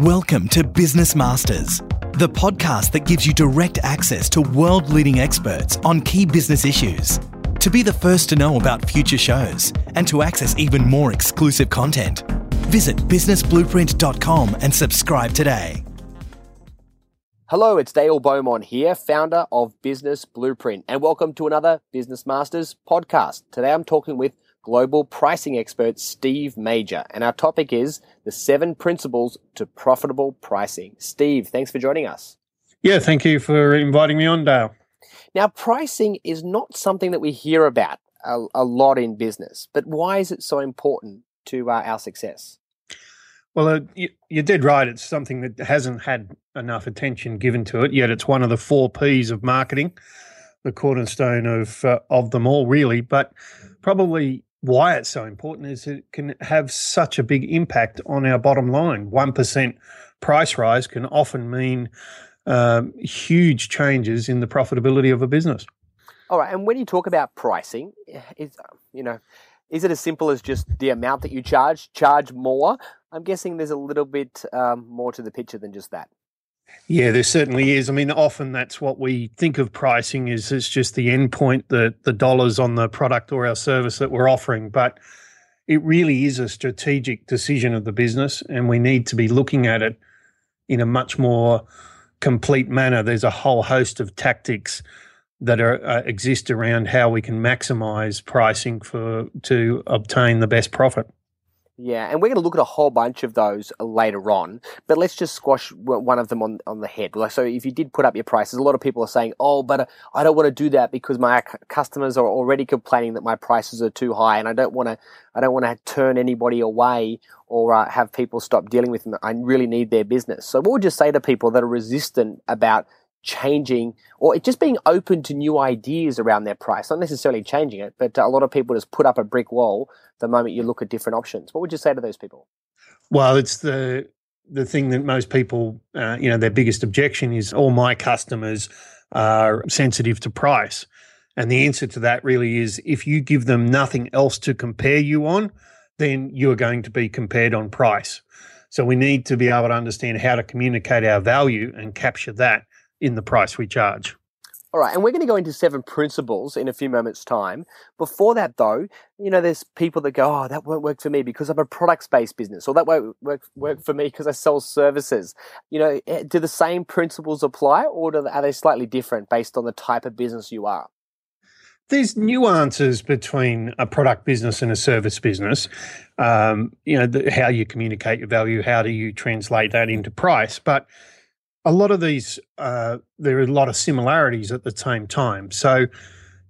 Welcome to Business Masters, the podcast that gives you direct access to world leading experts on key business issues. To be the first to know about future shows and to access even more exclusive content, visit businessblueprint.com and subscribe today. Hello, it's Dale Beaumont here, founder of Business Blueprint, and welcome to another Business Masters podcast. Today I'm talking with global pricing expert Steve Major, and our topic is the seven principles to profitable pricing. Steve, thanks for joining us. Yeah, thank you for inviting me on, Dale. Now, pricing is not something that we hear about a, a lot in business, but why is it so important to uh, our success? Well, uh, you, you did right. It's something that hasn't had enough attention given to it, yet it's one of the four P's of marketing, the cornerstone of uh, of them all, really. But probably why it's so important is it can have such a big impact on our bottom line. 1% price rise can often mean um, huge changes in the profitability of a business. All right. And when you talk about pricing, is, you know, is it as simple as just the amount that you charge, charge more? I'm guessing there's a little bit um, more to the picture than just that. Yeah, there certainly is. I mean, often that's what we think of pricing is it's just the endpoint, the the dollars on the product or our service that we're offering. But it really is a strategic decision of the business, and we need to be looking at it in a much more complete manner. There's a whole host of tactics that are uh, exist around how we can maximize pricing for to obtain the best profit. Yeah, and we're going to look at a whole bunch of those later on, but let's just squash one of them on, on the head. So, if you did put up your prices, a lot of people are saying, "Oh, but I don't want to do that because my customers are already complaining that my prices are too high, and I don't want to, I don't want to turn anybody away or uh, have people stop dealing with them. I really need their business." So, what would you say to people that are resistant about changing or just being open to new ideas around their price, not necessarily changing it, but a lot of people just put up a brick wall the moment you look at different options. What would you say to those people? Well, it's the the thing that most people, uh, you know, their biggest objection is all my customers are sensitive to price. And the answer to that really is if you give them nothing else to compare you on, then you are going to be compared on price. So we need to be able to understand how to communicate our value and capture that in the price we charge. All right, and we're going to go into seven principles in a few moments' time. Before that, though, you know, there's people that go, "Oh, that won't work for me because I'm a products-based business," or "That won't work work for me because I sell services." You know, eh, do the same principles apply, or are they slightly different based on the type of business you are? There's nuances between a product business and a service business. Um, you know, the, how you communicate your value, how do you translate that into price, but a lot of these, uh, there are a lot of similarities at the same time. So,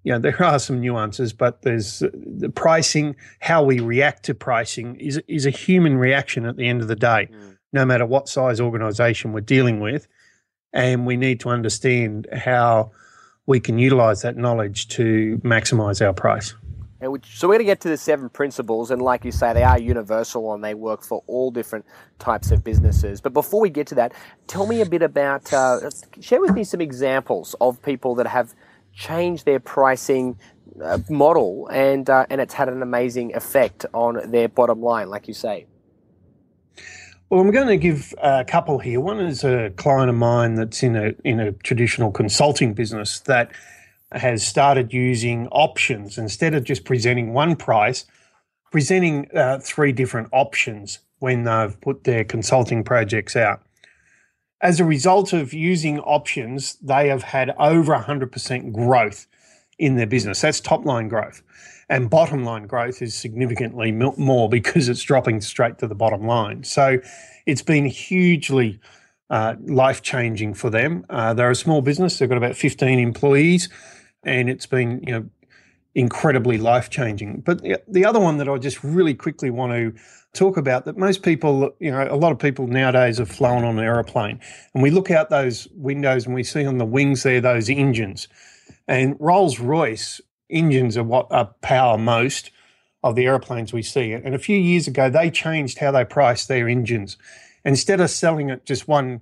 you know, there are some nuances, but there's uh, the pricing, how we react to pricing is, is a human reaction at the end of the day, mm. no matter what size organization we're dealing with. And we need to understand how we can utilize that knowledge to maximize our price. And so we're going to get to the seven principles, and like you say, they are universal and they work for all different types of businesses. But before we get to that, tell me a bit about, uh, share with me some examples of people that have changed their pricing uh, model and uh, and it's had an amazing effect on their bottom line, like you say. Well, I'm going to give a couple here. One is a client of mine that's in a in a traditional consulting business that has started using options instead of just presenting one price, presenting uh, three different options when they've put their consulting projects out. As a result of using options, they have had over 100% growth in their business. That's top line growth. And bottom line growth is significantly more because it's dropping straight to the bottom line. So it's been hugely uh, life changing for them. Uh, they're a small business, they've got about 15 employees and it's been you know incredibly life changing. But the other one that I just really quickly want to talk about that most people, you know, a lot of people nowadays have flown on an aeroplane, and we look out those windows and we see on the wings there those engines, and Rolls Royce engines are what are power most of the airplanes we see. And a few years ago, they changed how they price their engines. Instead of selling at just one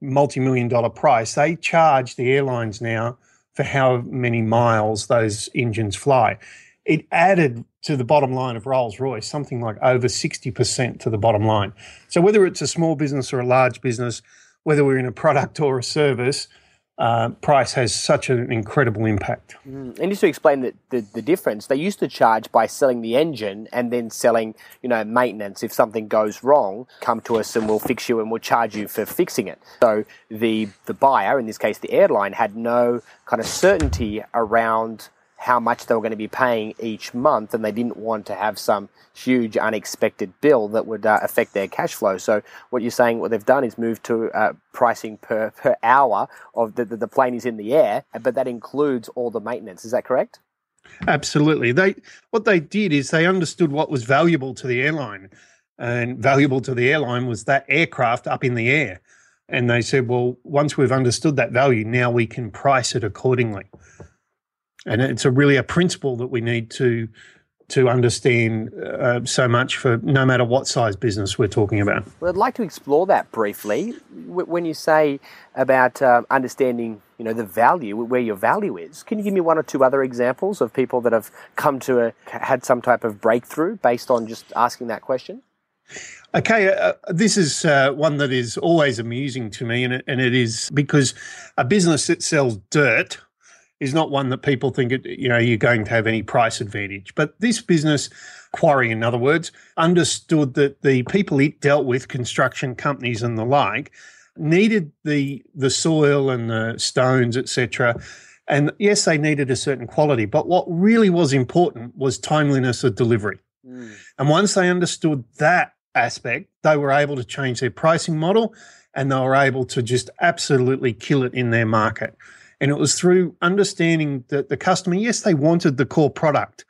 multi-million dollar price, they charge the airlines now for how many miles those engines fly. it added to the bottom line of Rolls Royce something like over 60% to the bottom line. So, whether it's a small business or a large business, whether we're in a product or a service, uh, price has such an incredible impact. Mm. And just to explain the, the, the, difference, they used to charge by selling the engine and then selling, you know, maintenance. If something goes wrong, come to us and we'll fix you and we'll charge you for fixing it. So the the buyer, in this case the airline, had no kind of certainty around how much they were going to be paying each month, and they didn't want to have some huge unexpected bill that would uh, affect their cash flow. So, what you're saying, what they've done is move to uh, pricing per, per hour of the, the, the plane is in the air, but that includes all the maintenance. Is that correct? Absolutely. They what they did is they understood what was valuable to the airline, and valuable to the airline was that aircraft up in the air. And they said, well, once we've understood that value, now we can price it accordingly and it's a really a principle that we need to to understand uh, so much for no matter what size business we're talking about. Well, I'd like to explore that briefly. When you say about uh, understanding, you know, the value, where your value is, can you give me one or two other examples of people that have come to a had some type of breakthrough based on just asking that question? Okay, uh, this is uh, one that is always amusing to me, and it, and it is because a business that sells dirt is not one that people think it, you know you're going to have any price advantage. But this business, Quarry, in other words, understood that the people it dealt with, construction companies and the like, needed the the soil and the stones, etc. And yes, they needed a certain quality, but what really was important was timeliness of delivery. Mm. And once they understood that aspect, they were able to change their pricing model and they were able to just absolutely kill it in their market. And it was through understanding that the customer, yes, they wanted the core product,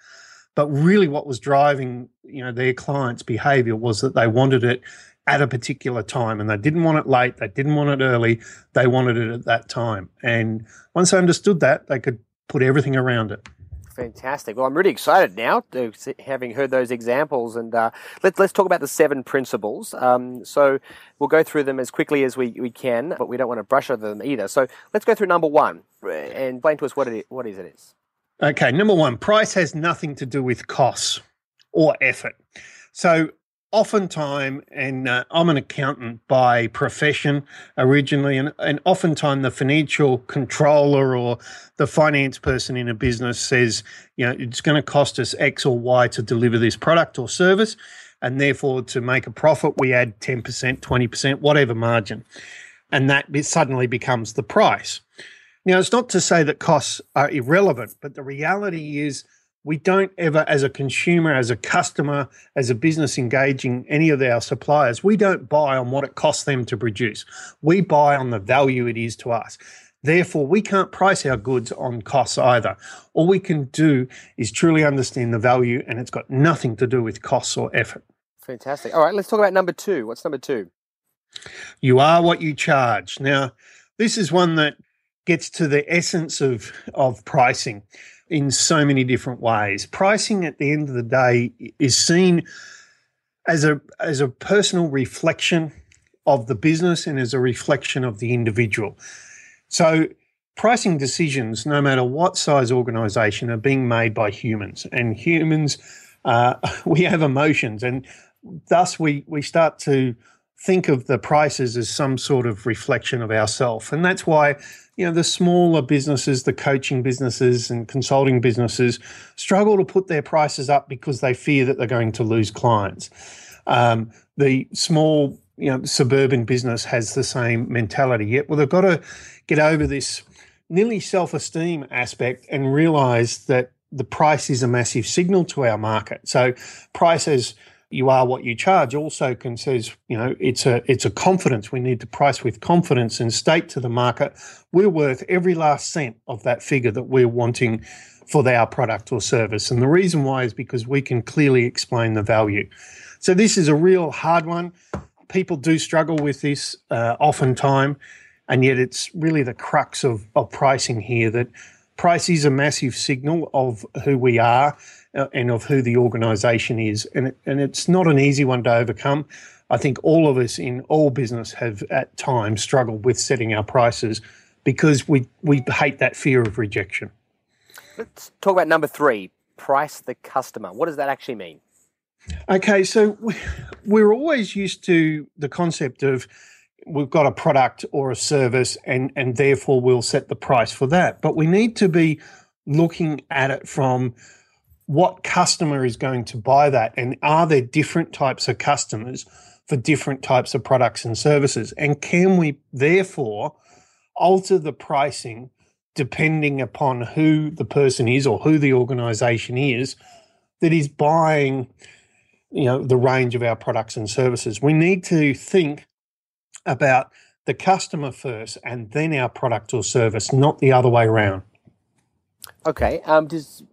but really what was driving, you know, their clients' behavior was that they wanted it at a particular time and they didn't want it late, they didn't want it early, they wanted it at that time. And once they understood that, they could put everything around it. Fantastic. Well, I'm really excited now, to, having heard those examples, and uh, let's let's talk about the seven principles. Um, so we'll go through them as quickly as we, we can, but we don't want to brush over them either. So let's go through number one and explain to us what it what is it is. Okay, number one, price has nothing to do with costs or effort. So oftentimes, and uh, I'm an accountant by profession originally, and, and oftentimes the financial controller or the finance person in a business says, you know, it's going to cost us X or Y to deliver this product or service. And therefore, to make a profit, we add 10%, 20%, whatever margin. And that suddenly becomes the price. Now, it's not to say that costs are irrelevant, but the reality is we don't ever, as a consumer, as a customer, as a business engaging any of our suppliers, we don't buy on what it costs them to produce. We buy on the value it is to us. Therefore, we can't price our goods on costs either. All we can do is truly understand the value, and it's got nothing to do with costs or effort. Fantastic. All right, let's talk about number two. What's number two? You are what you charge. Now, this is one that gets to the essence of, of pricing in so many different ways. Pricing at the end of the day is seen as a as a personal reflection of the business and as a reflection of the individual. So pricing decisions, no matter what size organization, are being made by humans. And humans, uh, we have emotions, and thus we we start to think of the prices as some sort of reflection of ourself. And that's why you know, the smaller businesses, the coaching businesses and consulting businesses struggle to put their prices up because they fear that they're going to lose clients. Um, the small, you know, suburban business has the same mentality. Yet, well, they've got to get over this nearly self-esteem aspect and realize that the price is a massive signal to our market. So, price as you are what you charge also can says you know it's a it's a confidence. We need to price with confidence and state to the market we're worth every last cent of that figure that we're wanting for our product or service. And the reason why is because we can clearly explain the value. So this is a real hard one. People do struggle with this uh, oftentimes and yet it's really the crux of, of pricing here that price is a massive signal of who we are uh, and of who the organisation is. And, it, and it's not an easy one to overcome. I think all of us in all business have at times struggled with setting our prices because we, we hate that fear of rejection. Let's talk about number three price the customer. What does that actually mean? Okay, so we're always used to the concept of we've got a product or a service and and therefore we'll set the price for that. But we need to be looking at it from what customer is going to buy that and are there different types of customers for different types of products and services and can we therefore alter the pricing depending upon who the person is or who the organization is that is buying you know the range of our products and services we need to think about the customer first and then our product or service not the other way around okay um just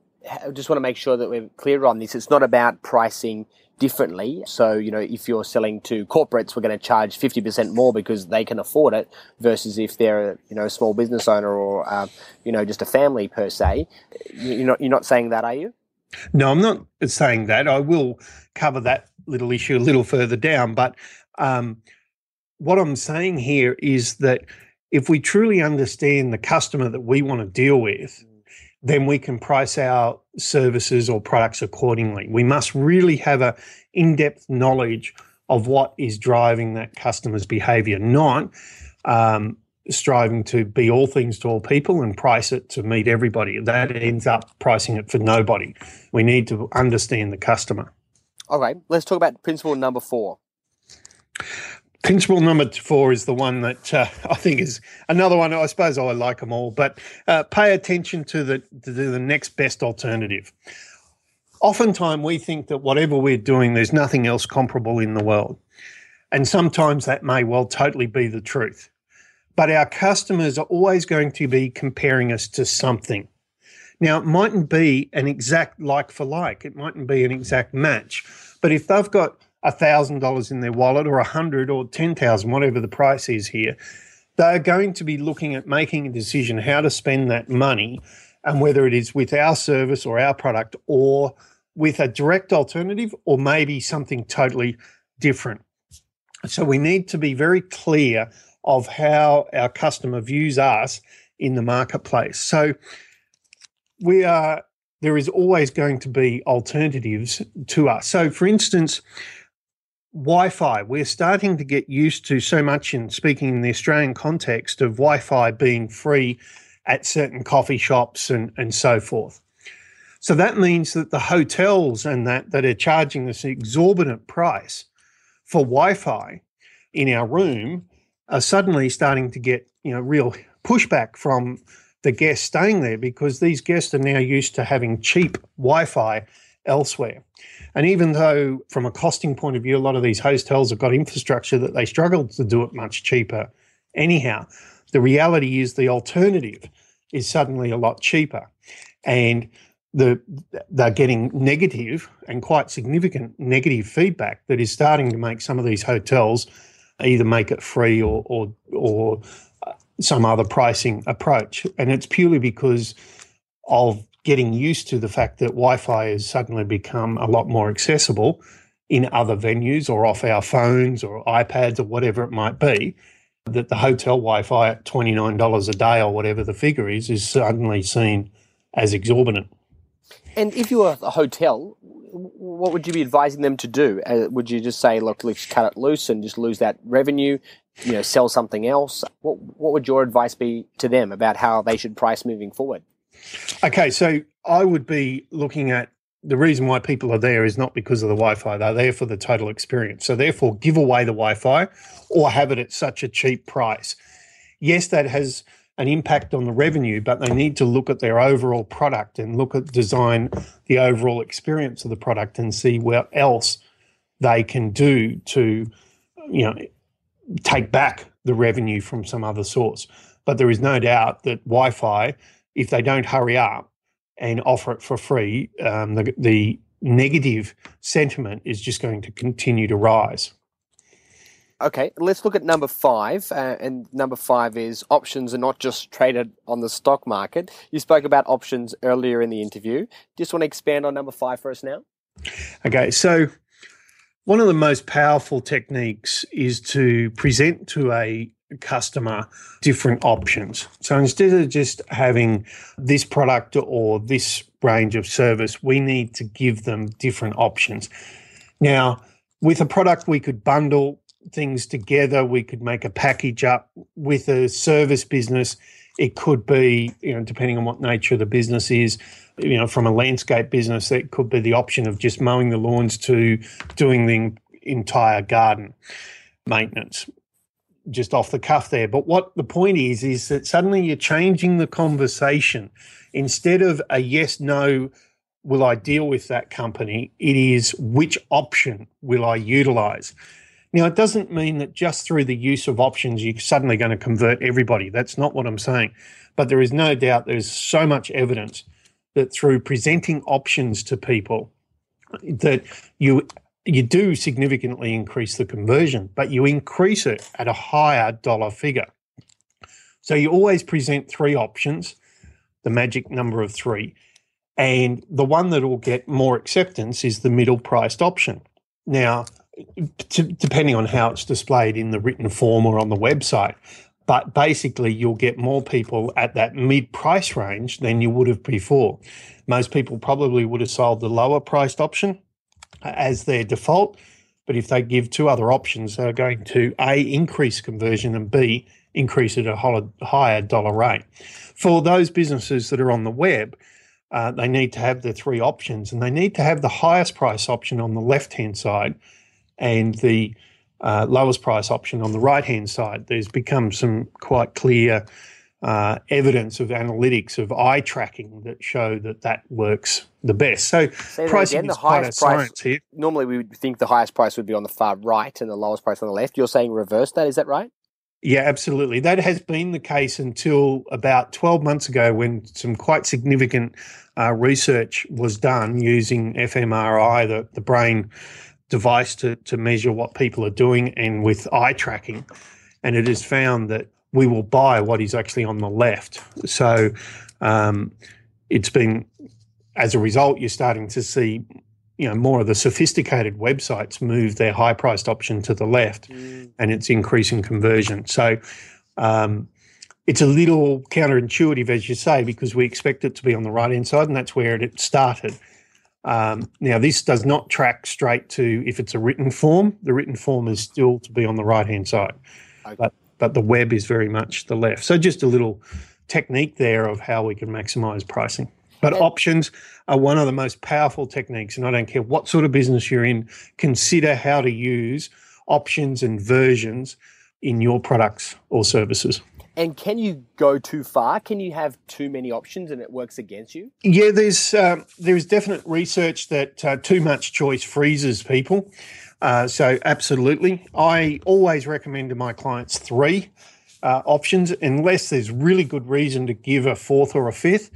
just want to make sure that we're clear on this it's not about pricing differently. So, you know, if you're selling to corporates, we're going to charge 50% more because they can afford it versus if they're, you know, a small business owner or, uh, you know, just a family per se. You're not, you're not saying that, are you? No, I'm not saying that. I will cover that little issue a little further down. But um, what I'm saying here is that if we truly understand the customer that we want to deal with, then we can price our services or products accordingly. We must really have a in-depth knowledge of what is driving that customer's behavior, not um, striving to be all things to all people and price it to meet everybody. That ends up pricing it for nobody. We need to understand the customer. Okay, let's talk about principle number four. Principle number four is the one that uh, I think is another one. I suppose I like them all, but uh, pay attention to the to the next best alternative. Oftentimes, we think that whatever we're doing, there's nothing else comparable in the world, and sometimes that may well totally be the truth. But our customers are always going to be comparing us to something. Now, it mightn't be an exact like for like. It mightn't be an exact match, but if they've got $1,000 in their wallet or a 100 or 10,000, whatever the price is here, they're going to be looking at making a decision how to spend that money and whether it is with our service or our product or with a direct alternative or maybe something totally different. So we need to be very clear of how our customer views us in the marketplace. So we are there is always going to be alternatives to us. So for instance, Wi-Fi. We're starting to get used to so much in speaking in the Australian context of Wi-Fi being free at certain coffee shops and, and so forth. So that means that the hotels and that that are charging this exorbitant price for Wi-Fi in our room are suddenly starting to get you know real pushback from the guests staying there because these guests are now used to having cheap Wi-Fi elsewhere. And even though, from a costing point of view, a lot of these hotels have got infrastructure that they struggle to do it much cheaper, anyhow, the reality is the alternative is suddenly a lot cheaper. And the, they're getting negative and quite significant negative feedback that is starting to make some of these hotels either make it free or, or, or uh, some other pricing approach. And it's purely because of getting used to the fact that Wi-Fi has suddenly become a lot more accessible in other venues or off our phones or iPads or whatever it might be, that the hotel Wi-Fi at $29 a day or whatever the figure is, is suddenly seen as exorbitant. And if you were a hotel, what would you be advising them to do? Uh, would you just say, look, let's cut it loose and just lose that revenue, you know, sell something else? What, what would your advice be to them about how they should price moving forward? Okay, so I would be looking at the reason why people are there is not because of the Wi-Fi. They're there for the total experience. So therefore, give away the Wi-Fi or have it at such a cheap price. Yes, that has an impact on the revenue, but they need to look at their overall product and look at design the overall experience of the product and see what else they can do to, you know, take back the revenue from some other source. But there is no doubt that Wi-Fi if they don't hurry up and offer it for free, um, the, the negative sentiment is just going to continue to rise. Okay, let's look at number five. Uh, and number five is options are not just traded on the stock market. You spoke about options earlier in the interview. Just want to expand on number five for us now? Okay, so one of the most powerful techniques is to present to a customer different options. So instead of just having this product or this range of service, we need to give them different options. Now, with a product, we could bundle things together, we could make a package up. With a service business, it could be, you know, depending on what nature the business is, you know, from a landscape business, that could be the option of just mowing the lawns to doing the entire garden maintenance just off the cuff there. But what the point is, is that suddenly you're changing the conversation. Instead of a yes, no, will I deal with that company? It is which option will I utilize? Now, it doesn't mean that just through the use of options, you're suddenly going to convert everybody. That's not what I'm saying. But there is no doubt there's so much evidence that through presenting options to people, that you you do significantly increase the conversion, but you increase it at a higher dollar figure. So you always present three options, the magic number of three. And the one that will get more acceptance is the middle priced option. Now, t- depending on how it's displayed in the written form or on the website, but basically you'll get more people at that mid price range than you would have before. Most people probably would have sold the lower priced option as their default. But if they give two other options, they're going to A, increase conversion and B, increase at a higher dollar rate. For those businesses that are on the web, uh, they need to have the three options and they need to have the highest price option on the left hand side and the uh, lowest price option on the right hand side. There's become some quite clear uh, evidence of analytics of eye tracking that show that that works the best. So Say pricing again, is quite a science here. Normally, we would think the highest price would be on the far right and the lowest price on the left. You're saying reverse that, is that right? Yeah, absolutely. That has been the case until about 12 months ago when some quite significant uh, research was done using fMRI, the, the brain device to, to measure what people are doing, and with eye tracking. And it is found that we will buy what is actually on the left. So um, it's been, as a result, you're starting to see you know more of the sophisticated websites move their high priced option to the left mm. and it's increasing conversion so um, it's a little counterintuitive as you say because we expect it to be on the right hand side and that's where it started um, now this does not track straight to if it's a written form the written form is still to be on the right hand side okay. but but the web is very much the left so just a little technique there of how we can maximize pricing but options are one of the most powerful techniques. And I don't care what sort of business you're in, consider how to use options and versions in your products or services. And can you go too far? Can you have too many options and it works against you? Yeah, there's um, there's definite research that uh, too much choice freezes people. Uh, so absolutely, I always recommend to my clients three uh, options, unless there's really good reason to give a fourth or a fifth.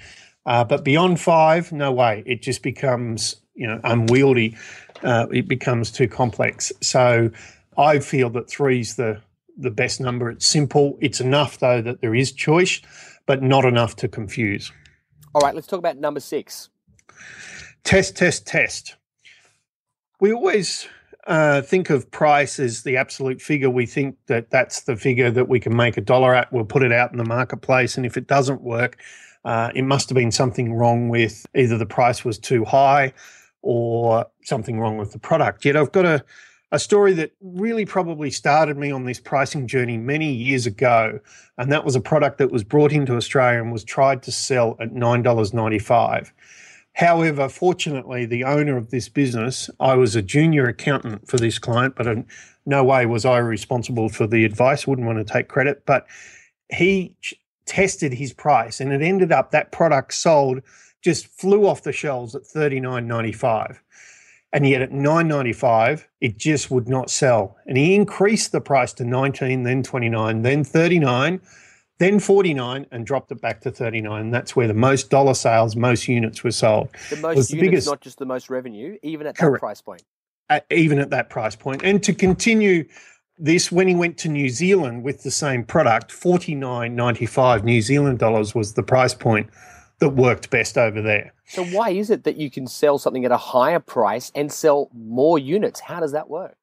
Uh, but beyond five, no way. It just becomes you know unwieldy. Uh, it becomes too complex. So I feel that three is the the best number. It's simple. It's enough though that there is choice, but not enough to confuse. All right, let's talk about number six. Test, test, test. We always uh, think of price as the absolute figure. We think that that's the figure that we can make a dollar at. We'll put it out in the marketplace, and if it doesn't work, uh, it must have been something wrong with either the price was too high or something wrong with the product. Yet I've got a, a story that really probably started me on this pricing journey many years ago. And that was a product that was brought into Australia and was tried to sell at $9.95. However, fortunately, the owner of this business, I was a junior accountant for this client, but in no way was I responsible for the advice, wouldn't want to take credit. But he tested his price, and it ended up that product sold just flew off the shelves at thirty nine ninety five, and yet at nine ninety five it just would not sell. And he increased the price to nineteen, then twenty nine, then thirty nine. Then 49 and dropped it back to 39. That's where the most dollar sales, most units were sold. The most the units, biggest, not just the most revenue, even at that correct. price point. At, even at that price. And to continue this when he went to New Zealand with the same product, forty nine ninety five New Zealand dollars was the price point that worked best over there. So why is it that you can sell something at a higher price and sell more units? How does that work?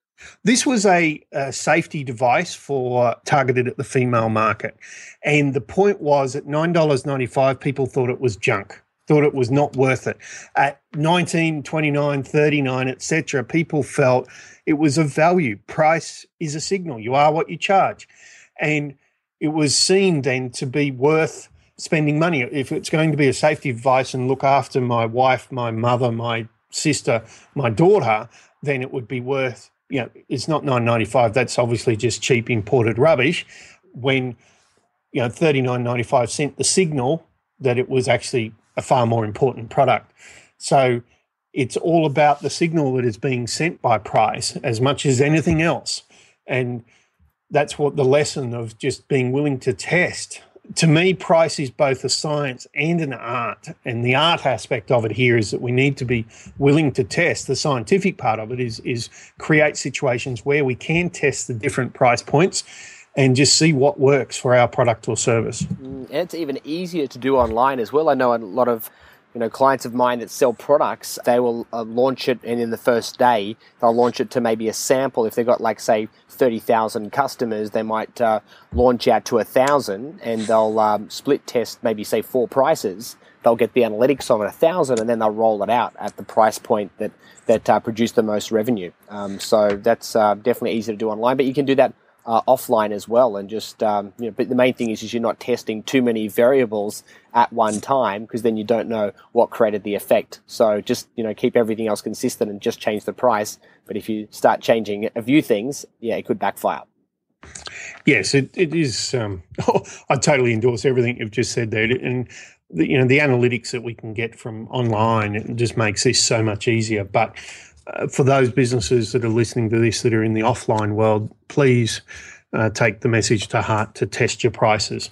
This was a, a, safety device for uh, targeted at the female market. And the point was at $9.95, people thought it was junk, thought it was not worth it. At 19, 29, 39, etc., people felt it was of value. Price is a signal. You are what you charge. And it was seen then to be worth spending money. If it's going to be a safety device and look after my wife, my mother, my sister, my daughter, then it would be worth you know, it's not 9.95. That's obviously just cheap imported rubbish. When you know 39.95 sent the signal that it was actually a far more important product. So it's all about the signal that is being sent by price as much as anything else. And that's what the lesson of just being willing to test to me, price is both a science and an art. And the art aspect of it here is that we need to be willing to test. The scientific part of it is, is create situations where we can test the different price points and just see what works for our product or service. Mm, and it's even easier to do online as well. I know a lot of you know clients of mine that sell products they will uh, launch it and in the first day they'll launch it to maybe a sample if they've got like say 30,000 customers they might uh, launch out to a thousand and they'll um, split test maybe say four prices they'll get the analytics on it a thousand and then they'll roll it out at the price point that that uh, produce the most revenue um, so that's uh, definitely easy to do online but you can do that uh, offline as well. And just, um, you know, but the main thing is, is you're not testing too many variables at one time because then you don't know what created the effect. So just, you know, keep everything else consistent and just change the price. But if you start changing a few things, yeah, it could backfire. Yes, it, it is. Um, oh, I totally endorse everything you've just said there. And, the, you know, the analytics that we can get from online just makes this so much easier. But for those businesses that are listening to this that are in the offline world, please uh, take the message to heart to test your prices.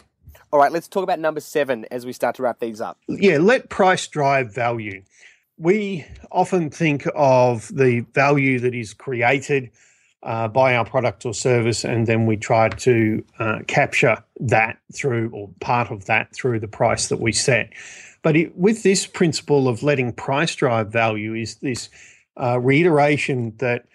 All right, let's talk about number seven as we start to wrap these up. Yeah, let price drive value. We often think of the value that is created uh, by our product or service, and then we try to uh, capture that through, or part of that through the price that we set. But it, with this principle of letting price drive value, is this uh, reiteration that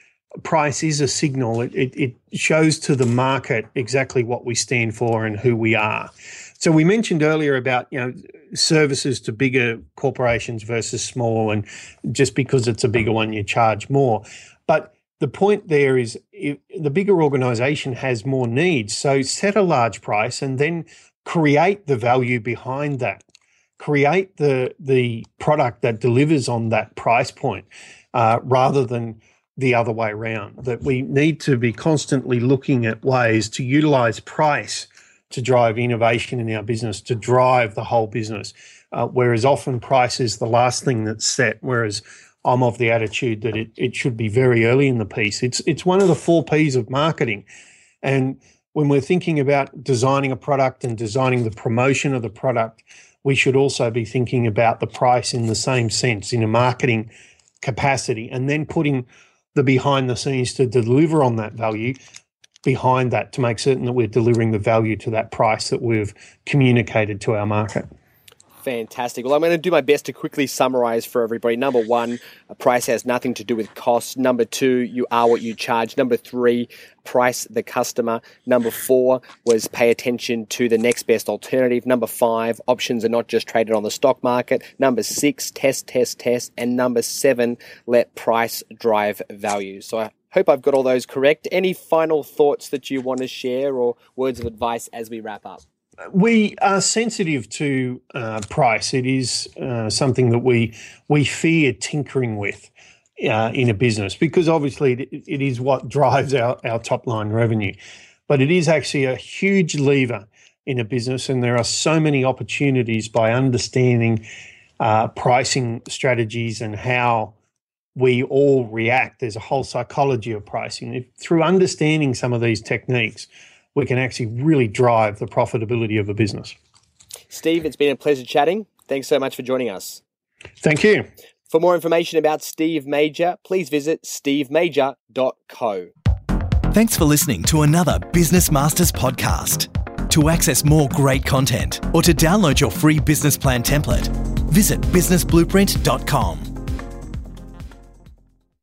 price is a signal. It, it, it, shows to the market exactly what we stand for and who we are. So we mentioned earlier about you know services to bigger corporations versus small, and just because it's a bigger one, you charge more. But the point there is the bigger organization has more needs. So set a large price and then create the value behind that. Create the the product that delivers on that price point uh, rather than the other way around. That we need to be constantly looking at ways to utilize price to drive innovation in our business, to drive the whole business. Uh, whereas often price is the last thing that's set. Whereas I'm of the attitude that it, it should be very early in the piece. It's it's one of the four P's of marketing. And when we're thinking about designing a product and designing the promotion of the product, we should also be thinking about the price in the same sense in a marketing capacity and then putting the behind the scenes to deliver on that value behind that to make certain that we're delivering the value to that price that we've communicated to our market. Fantastic. Well, I'm going to do my best to quickly summarize for everybody. Number one, price has nothing to do with cost. Number two, you are what you charge. Number three, price the customer. Number four was pay attention to the next best alternative. Number five, options are not just traded on the stock market. Number six, test, test, test. And number seven, let price drive value. So I hope I've got all those correct. Any final thoughts that you want to share or words of advice as we wrap up? We are sensitive to uh, price. It is uh, something that we we fear tinkering with uh, in a business because obviously it, it is what drives our, our top line revenue. But it is actually a huge lever in a business, and there are so many opportunities by understanding uh, pricing strategies and how we all react. There's a whole psychology of pricing. If, through understanding some of these techniques, we can actually really drive the profitability of a business. Steve, it's been a pleasure chatting. Thanks so much for joining us. Thank you. For more information about Steve Major, please visit stevemajor.co. Thanks for listening to another Business Masters podcast. To access more great content or to download your free business plan template, visit businessblueprint.com.